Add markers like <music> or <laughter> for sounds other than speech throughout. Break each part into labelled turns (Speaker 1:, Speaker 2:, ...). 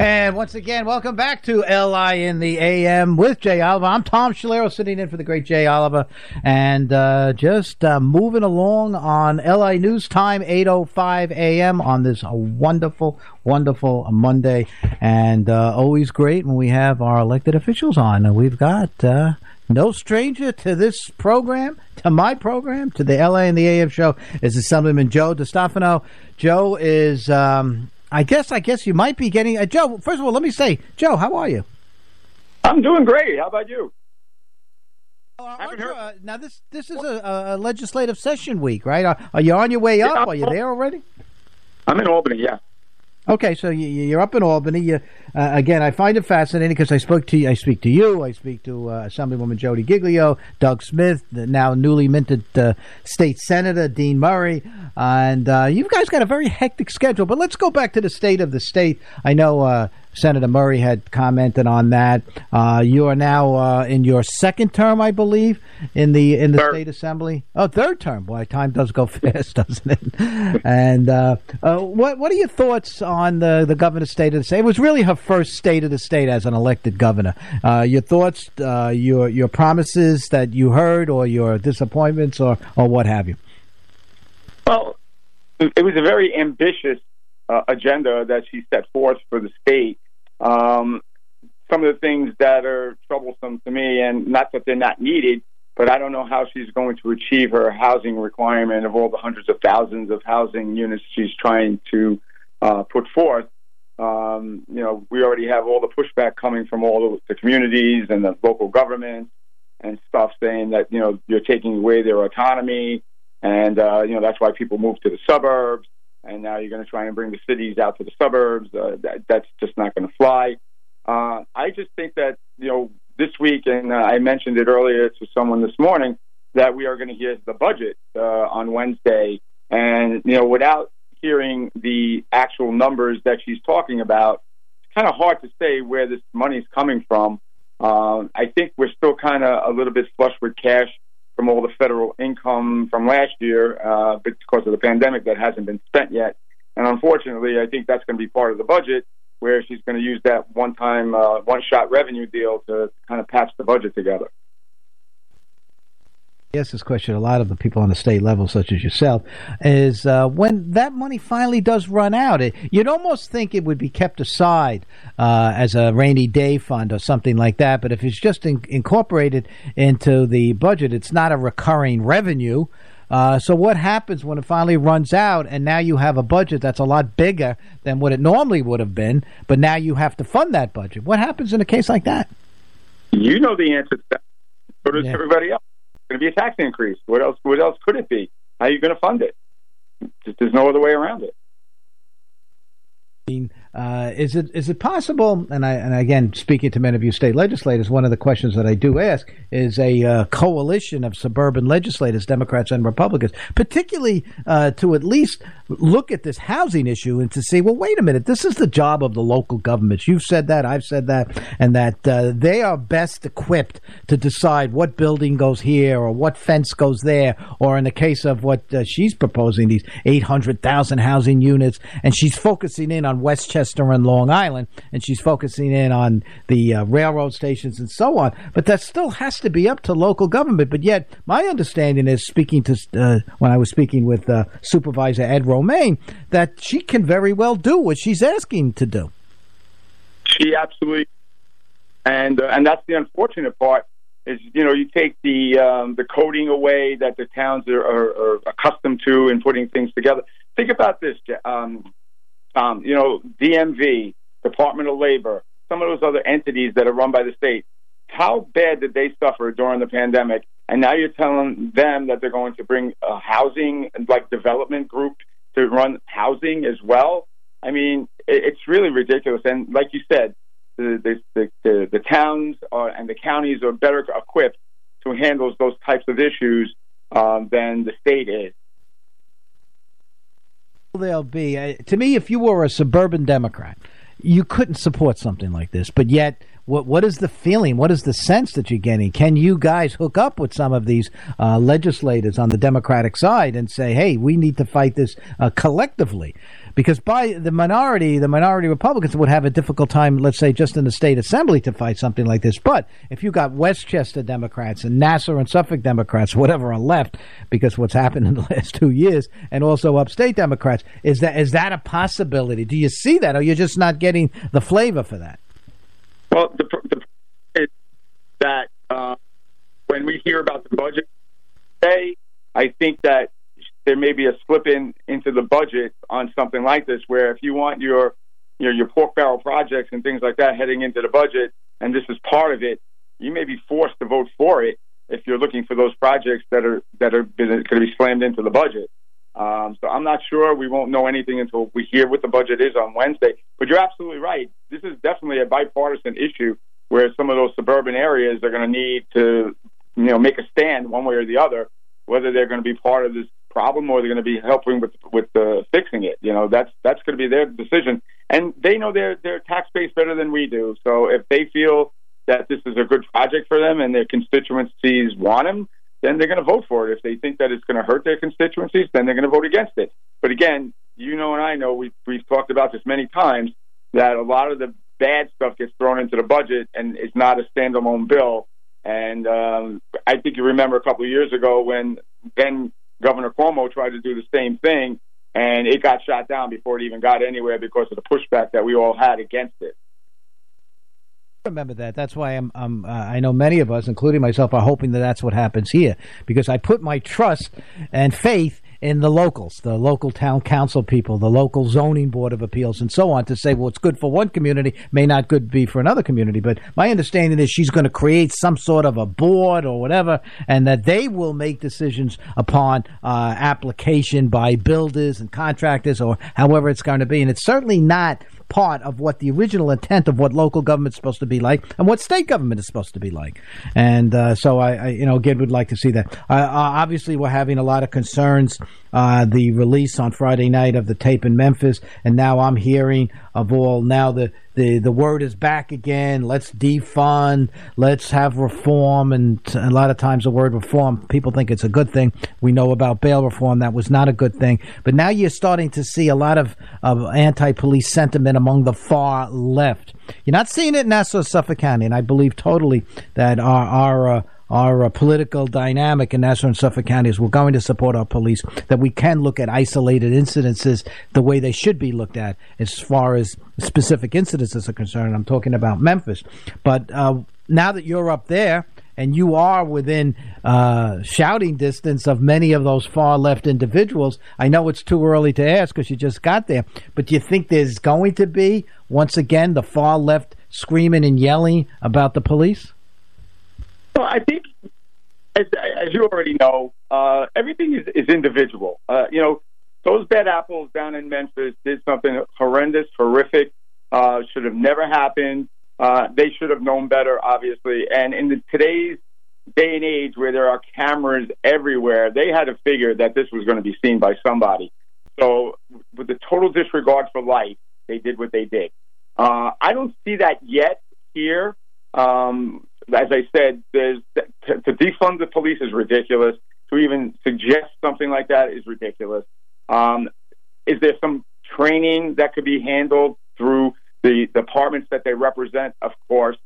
Speaker 1: And once again, welcome back to LI in the AM with Jay Oliver. I'm Tom Shalero sitting in for the great Jay Oliver and uh, just uh, moving along on LI News Time, 8.05 AM on this wonderful, wonderful Monday. And uh, always great when we have our elected officials on. And we've got uh, no stranger to this program, to my program, to the LA and the AM show is Assemblyman Joe DeStefano. Joe is... Um, I guess I guess you might be getting uh, Joe. First of all, let me say, Joe, how are you?
Speaker 2: I'm doing great. How about you?
Speaker 1: Uh, you, uh, now this this is a, a, legislative session week, right? Are, are you on your way up? Yeah, are you there already?
Speaker 2: I'm in Albany. Yeah.
Speaker 1: Okay, so you, are up in Albany. You, uh, again, I find it fascinating because I spoke to you, I speak to you, I speak to uh, Assemblywoman Jodi Giglio, Doug Smith, the now newly minted uh, state senator Dean Murray, and uh, you guys got a very hectic schedule. But let's go back to the state of the state. I know uh, Senator Murray had commented on that. Uh, you are now uh, in your second term, I believe, in the in the third. state assembly. Oh, third term. Boy, time does go <laughs> fast, doesn't it? and uh, uh, what what are your thoughts on the the governor's state of the state? It was really her first state of the state as an elected governor. Uh, your thoughts, uh, your your promises that you heard, or your disappointments, or or what have you.
Speaker 2: Well, it was a very ambitious uh, agenda that she set forth for the state. Um, some of the things that are troublesome to me, and not that they're not needed, but I don't know how she's going to achieve her housing requirement of all the hundreds of thousands of housing units she's trying to uh, put forth. Um, you know, we already have all the pushback coming from all the, the communities and the local governments and stuff saying that, you know, you're taking away their autonomy. And, uh, you know, that's why people move to the suburbs and now you're going to try and bring the cities out to the suburbs. Uh, that, that's just not going to fly. Uh, I just think that you know this week, and uh, I mentioned it earlier to someone this morning that we are going to hear the budget uh, on Wednesday, and you know without hearing the actual numbers that she's talking about, it's kind of hard to say where this money is coming from. Uh, I think we're still kind of a little bit flush with cash from all the federal income from last year, uh, because of the pandemic that hasn't been spent yet. And unfortunately, I think that's going to be part of the budget where she's going to use that one-time, uh, one-shot revenue deal to kind of patch the budget together
Speaker 1: ask this question a lot of the people on the state level, such as yourself, is uh, when that money finally does run out, it, you'd almost think it would be kept aside uh, as a rainy day fund or something like that. But if it's just in, incorporated into the budget, it's not a recurring revenue. Uh, so what happens when it finally runs out and now you have a budget that's a lot bigger than what it normally would have been, but now you have to fund that budget? What happens in a case like that?
Speaker 2: You know the answer to that. So does yeah. everybody else going to be a tax increase. What else? What else could it be? How are you going to fund it? There's no other way around it.
Speaker 1: Uh, is it is it possible? And I and again, speaking to many of you state legislators, one of the questions that I do ask is a uh, coalition of suburban legislators, Democrats and Republicans, particularly uh, to at least look at this housing issue and to say, well, wait a minute, this is the job of the local governments. You've said that, I've said that, and that uh, they are best equipped to decide what building goes here or what fence goes there, or in the case of what uh, she's proposing, these eight hundred thousand housing units, and she's focusing in on Westchester and Long Island, and she's focusing in on the uh, railroad stations and so on. But that still has to be up to local government. But yet, my understanding is speaking to uh, when I was speaking with uh, Supervisor Ed Romaine that she can very well do what she's asking to do.
Speaker 2: She absolutely, and uh, and that's the unfortunate part is you know you take the um, the coding away that the towns are, are, are, accustomed to in putting things together. Think about this, um, Tom. You know, DMV, Department of Labor, some of those other entities that are run by the state how bad did they suffer during the pandemic? And now you're telling them that they're going to bring a housing like development group to run housing as well. I mean, it's really ridiculous. And like you said, the the the, the towns are, and the counties are better equipped to handle those types of issues um, than the state is.
Speaker 1: They'll be uh, to me. If you were a suburban Democrat, you couldn't support something like this, but yet what what is the feeling? What is the sense that you're getting? Can you guys hook up with some of these uh, legislators on the Democratic side and say, "Hey, we need to fight this uh, collectively"? Because by the minority, the minority Republicans would have a difficult time, let's say, just in the state assembly to fight something like this. But if you got Westchester Democrats and Nassau and Suffolk Democrats, whatever on left, because what's happened in the <laughs> last two years, and also upstate Democrats, is that is that a possibility? Do you see that, or you're just not getting the flavor for that?
Speaker 2: Well, the, the is that uh, when we hear about the budget today, I think that there may be a slip in into the budget on something like this, where if you want your your, your pork barrel projects and things like that heading into the budget, and this is part of it, you may be forced to vote for it if you're looking for those projects that are that are going to be slammed into the budget. Um, so I'm not sure. We won't know anything until we hear what the budget is on Wednesday. But you're absolutely right. This is definitely a bipartisan issue where some of those suburban areas are going to need to, you know, make a stand one way or the other, whether they're going to be part of this problem or they're going to be helping with with uh, fixing it. You know, that's that's going to be their decision, and they know their their tax base better than we do. So if they feel that this is a good project for them and their constituencies want them, then they're going to vote for it. If they think that it's going to hurt their constituencies, then they're going to vote against it. But again, you know and I know we've, we've talked about this many times that a lot of the bad stuff gets thrown into the budget and is not a standalone bill. And um, I think you remember a couple of years ago when then Governor Cuomo tried to do the same thing, and it got shot down before it even got anywhere because of the pushback that we all had against it
Speaker 1: remember that. That's why I'm. I'm uh, I know many of us, including myself, are hoping that that's what happens here because I put my trust and faith in the locals, the local town council people, the local zoning board of appeals, and so on, to say, well, it's good for one community, may not good be for another community. But my understanding is she's going to create some sort of a board or whatever, and that they will make decisions upon uh, application by builders and contractors or however it's going to be. And it's certainly not part of what the original intent of what local government is supposed to be like and what state government is supposed to be like. And uh, so I, I, you know, again, would like to see that. Uh obviously, we're having a lot of concerns. Uh, the release on Friday night of the tape in Memphis, and now I'm hearing of all now the the the word is back again. Let's defund. Let's have reform. And a lot of times the word reform, people think it's a good thing. We know about bail reform that was not a good thing. But now you're starting to see a lot of, of anti-police sentiment among the far left. You're not seeing it in Nassau, Suffolk County, and I believe totally that our our uh, our uh, political dynamic in Nassau and Suffolk counties. We're going to support our police, that we can look at isolated incidences the way they should be looked at as far as specific incidences are concerned. I'm talking about Memphis. But uh, now that you're up there, and you are within uh, shouting distance of many of those far left individuals. I know it's too early to ask because you just got there, but do you think there's going to be, once again, the far left screaming and yelling about the police?
Speaker 2: I think, as, as you already know, uh, everything is, is individual. Uh, you know, those bad apples down in Memphis did something horrendous, horrific, uh, should have never happened. Uh, they should have known better, obviously. And in the, today's day and age where there are cameras everywhere, they had to figure that this was going to be seen by somebody. So, with the total disregard for life, they did what they did. Uh, I don't see that yet here. Um, as I said, there's to, to defund the police is ridiculous. To even suggest something like that is ridiculous. Um, is there some training that could be handled through the departments that they represent? Of course.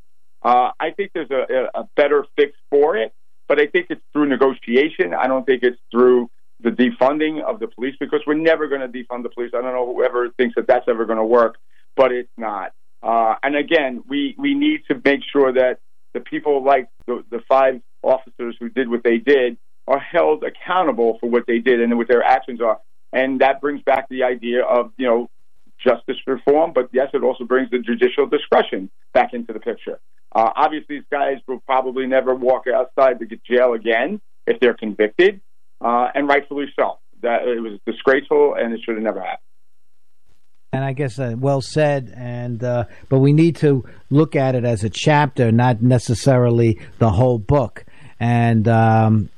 Speaker 2: Uh, I think there's a, a better fix for it, but I think it's through negotiation. I don't think it's through the defunding of the police because we're never going to defund the police. I don't know whoever thinks that that's ever going to work, but it's not. Uh, and again, we, we need to make sure that the people like the, the five officers who did what they did are held accountable for what they did and what their actions are. And that brings back the idea of, you know, justice reform, but yes, it also brings the judicial discretion back into the picture. Uh, obviously, these guys will probably never walk outside the jail again if they're convicted, uh, and rightfully so. That it was disgraceful, and it should have never happened
Speaker 1: and I guess uh, well said. And uh, but we need to look at it as a chapter, not necessarily the whole book. And um,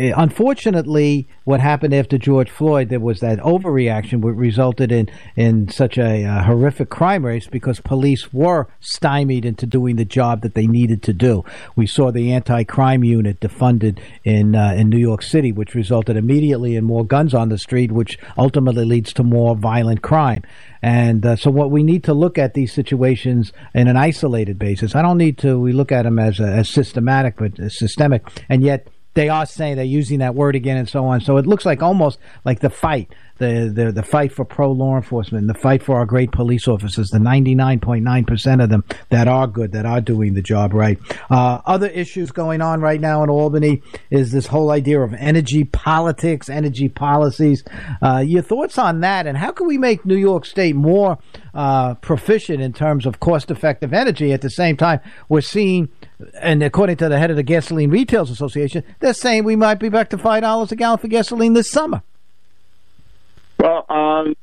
Speaker 1: unfortunately, what happened after George Floyd, there was that overreaction, which resulted in in such a uh, horrific crime race because police were stymied into doing the job that they needed to do. We saw the anti-crime unit defunded in uh, in New York City, which resulted immediately in more guns on the street, which ultimately leads to more violent crime. And uh, so, what we need to look at these situations in an isolated basis. I don't need to. We look at them as as systematic, but systemic, and yet they are saying they're using that word again and so on. So it looks like almost like the fight, the the, the fight for pro law enforcement, the fight for our great police officers, the 99.9% of them that are good, that are doing the job right. Uh, other issues going on right now in Albany is this whole idea of energy politics, energy policies. Uh, your thoughts on that, and how can we make New York State more uh, proficient in terms of cost effective energy? At the same time, we're seeing and according to the head of the Gasoline Retailers Association, they're saying we might be back to five dollars a gallon for gasoline this summer.
Speaker 2: Well, um,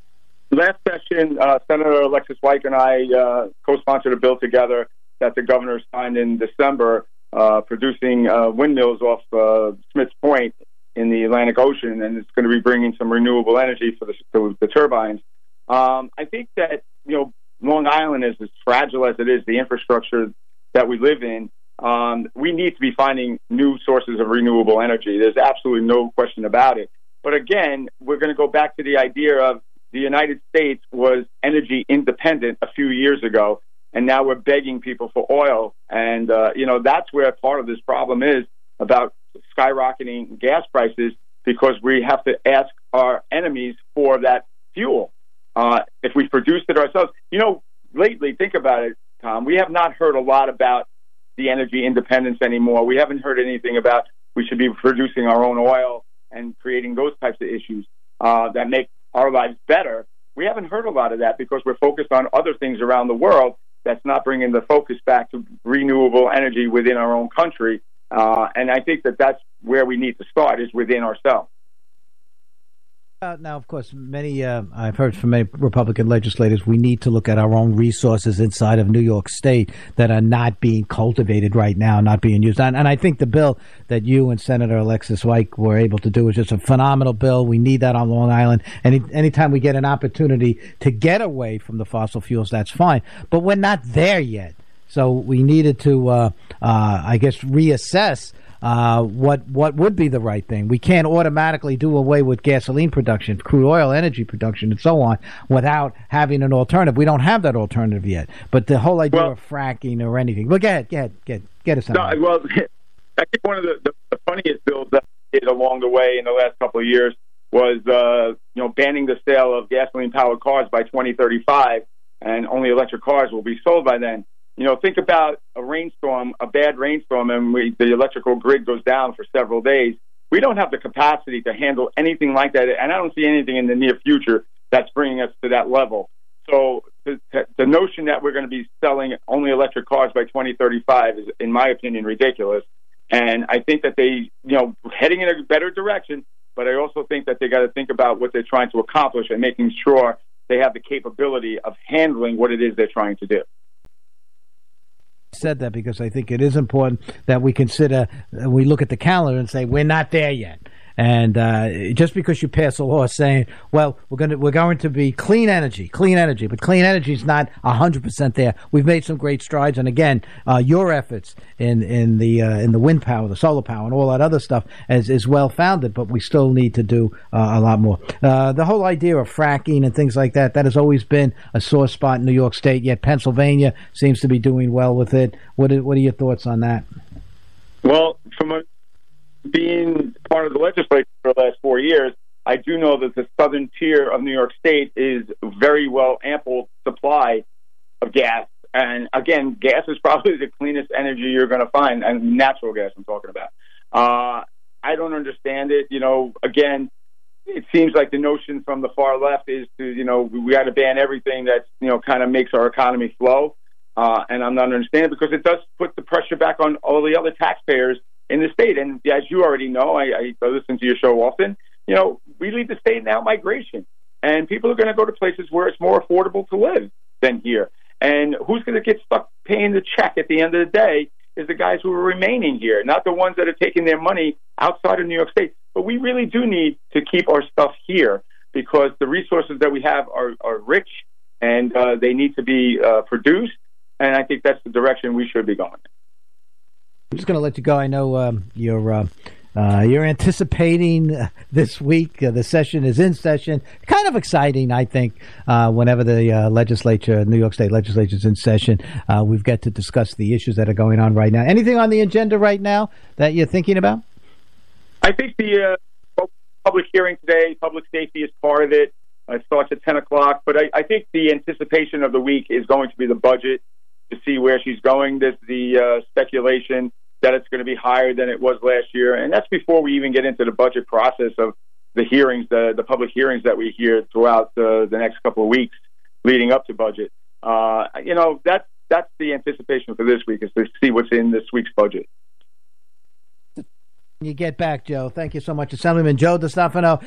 Speaker 2: last session, uh, Senator Alexis Weik and I uh, co-sponsored a bill together that the governor signed in December, uh, producing uh, windmills off uh, Smiths Point in the Atlantic Ocean, and it's going to be bringing some renewable energy for the, for the turbines. Um, I think that you know Long Island is as fragile as it is. The infrastructure that we live in um, we need to be finding new sources of renewable energy. There's absolutely no question about it. But again, we're going to go back to the idea of the United States was energy independent a few years ago, and now we're begging people for oil. And, uh, you know, that's where part of this problem is about skyrocketing gas prices because we have to ask our enemies for that fuel. Uh, if we produced it ourselves, you know, lately, think about it, Tom, we have not heard a lot about the energy independence anymore. We haven't heard anything about we should be producing our own oil and creating those types of issues uh, that make our lives better. We haven't heard a lot of that because we're focused on other things around the world that's not bringing the focus back to renewable energy within our own country. Uh, and I think that that's where we need to start is within ourselves.
Speaker 1: Uh, now, of course, many uh, I've heard from many Republican legislators. We need to look at our own resources inside of New York State that are not being cultivated right now, not being used. And, and I think the bill that you and Senator Alexis Weik were able to do is just a phenomenal bill. We need that on Long Island. Any anytime we get an opportunity to get away from the fossil fuels, that's fine. But we're not there yet. So we needed to, uh, uh I guess, reassess uh, what what would be the right thing. We can't automatically do away with gasoline production, crude oil energy production, and so on without having an alternative. We don't have that alternative yet. But the whole idea well, of fracking or anything. Well, go ahead, get get get us.
Speaker 2: No, well, <laughs> I think one of the, the, the funniest bills that did along the way in the last couple of years was uh, you know banning the sale of gasoline powered cars by 2035, and only electric cars will be sold by then you know, think about a rainstorm, a bad rainstorm, and we, the electrical grid goes down for several days. We don't have the capacity to handle anything like that, and I don't see anything in the near future that's bringing us to that level. So the, the notion that we're going to be selling only electric cars by 2035 is, in my opinion, ridiculous. And I think that they, you know, heading in a better direction, but I also think that they got to think about what they're trying to accomplish and making sure they have the capability of handling what it is they're trying to do
Speaker 1: said that because I think it is important that we consider, we look at the calendar and say, we're not there yet. And uh, just because you pass a law saying, "Well, we're going to we're going to be clean energy, clean energy," but clean energy is not hundred percent there. We've made some great strides, and again, uh, your efforts in in the uh, in the wind power, the solar power, and all that other stuff is is well founded. But we still need to do uh, a lot more. Uh, the whole idea of fracking and things like that that has always been a sore spot in New York State. Yet Pennsylvania seems to be doing well with it. What are, what are your thoughts on that?
Speaker 2: Well, from a being part of the legislature for the last four years, I do know that the southern tier of New York State is very well ample supply of gas. And again, gas is <laughs> probably the cleanest energy you're going to find, and natural gas I'm talking about. Uh, I don't understand it. You know, again, it seems like the notion from the far left is to, you know, we got to ban everything that, you know, kind of makes our economy flow. Uh, and I'm not understanding because it does put the pressure back on all the other taxpayers in the state. And as you already know, I, I listen to your show often. You know, we lead the state in out migration, and people are going to go to places where it's more affordable to live than here. And who's going to get stuck paying the check at the end of the day is the guys who are remaining here, not the ones that are taking their money outside of New York State. But we really do need to keep our stuff here because the resources that we have are, are rich and uh, they need to be uh, produced. And I think that's the direction we should be going.
Speaker 1: I'm just going to let you go. I know um, you're. Uh, uh, you're anticipating uh, this week. Uh, the session is in session. Kind of exciting, I think, uh, whenever the uh, legislature, New York State legislature is in session. We've got to discuss the issues that are going on right now. Anything on the agenda right now that you're thinking about?
Speaker 2: I think the public hearing today, public safety is part of it. It starts at 10 o'clock, but I, I think the anticipation of the week is going to be the budget see where she's going. There's the speculation that it's going to be higher than it was last year, and that's before we even get into the budget process of the hearings, the the public hearings that we hear throughout the, the next couple of weeks leading up to budget. Uh, you know, that's that's the anticipation for this week is to see what's in this week's budget.
Speaker 1: You get back, Joe. Thank you so much, Assemblyman Joe DeStefano.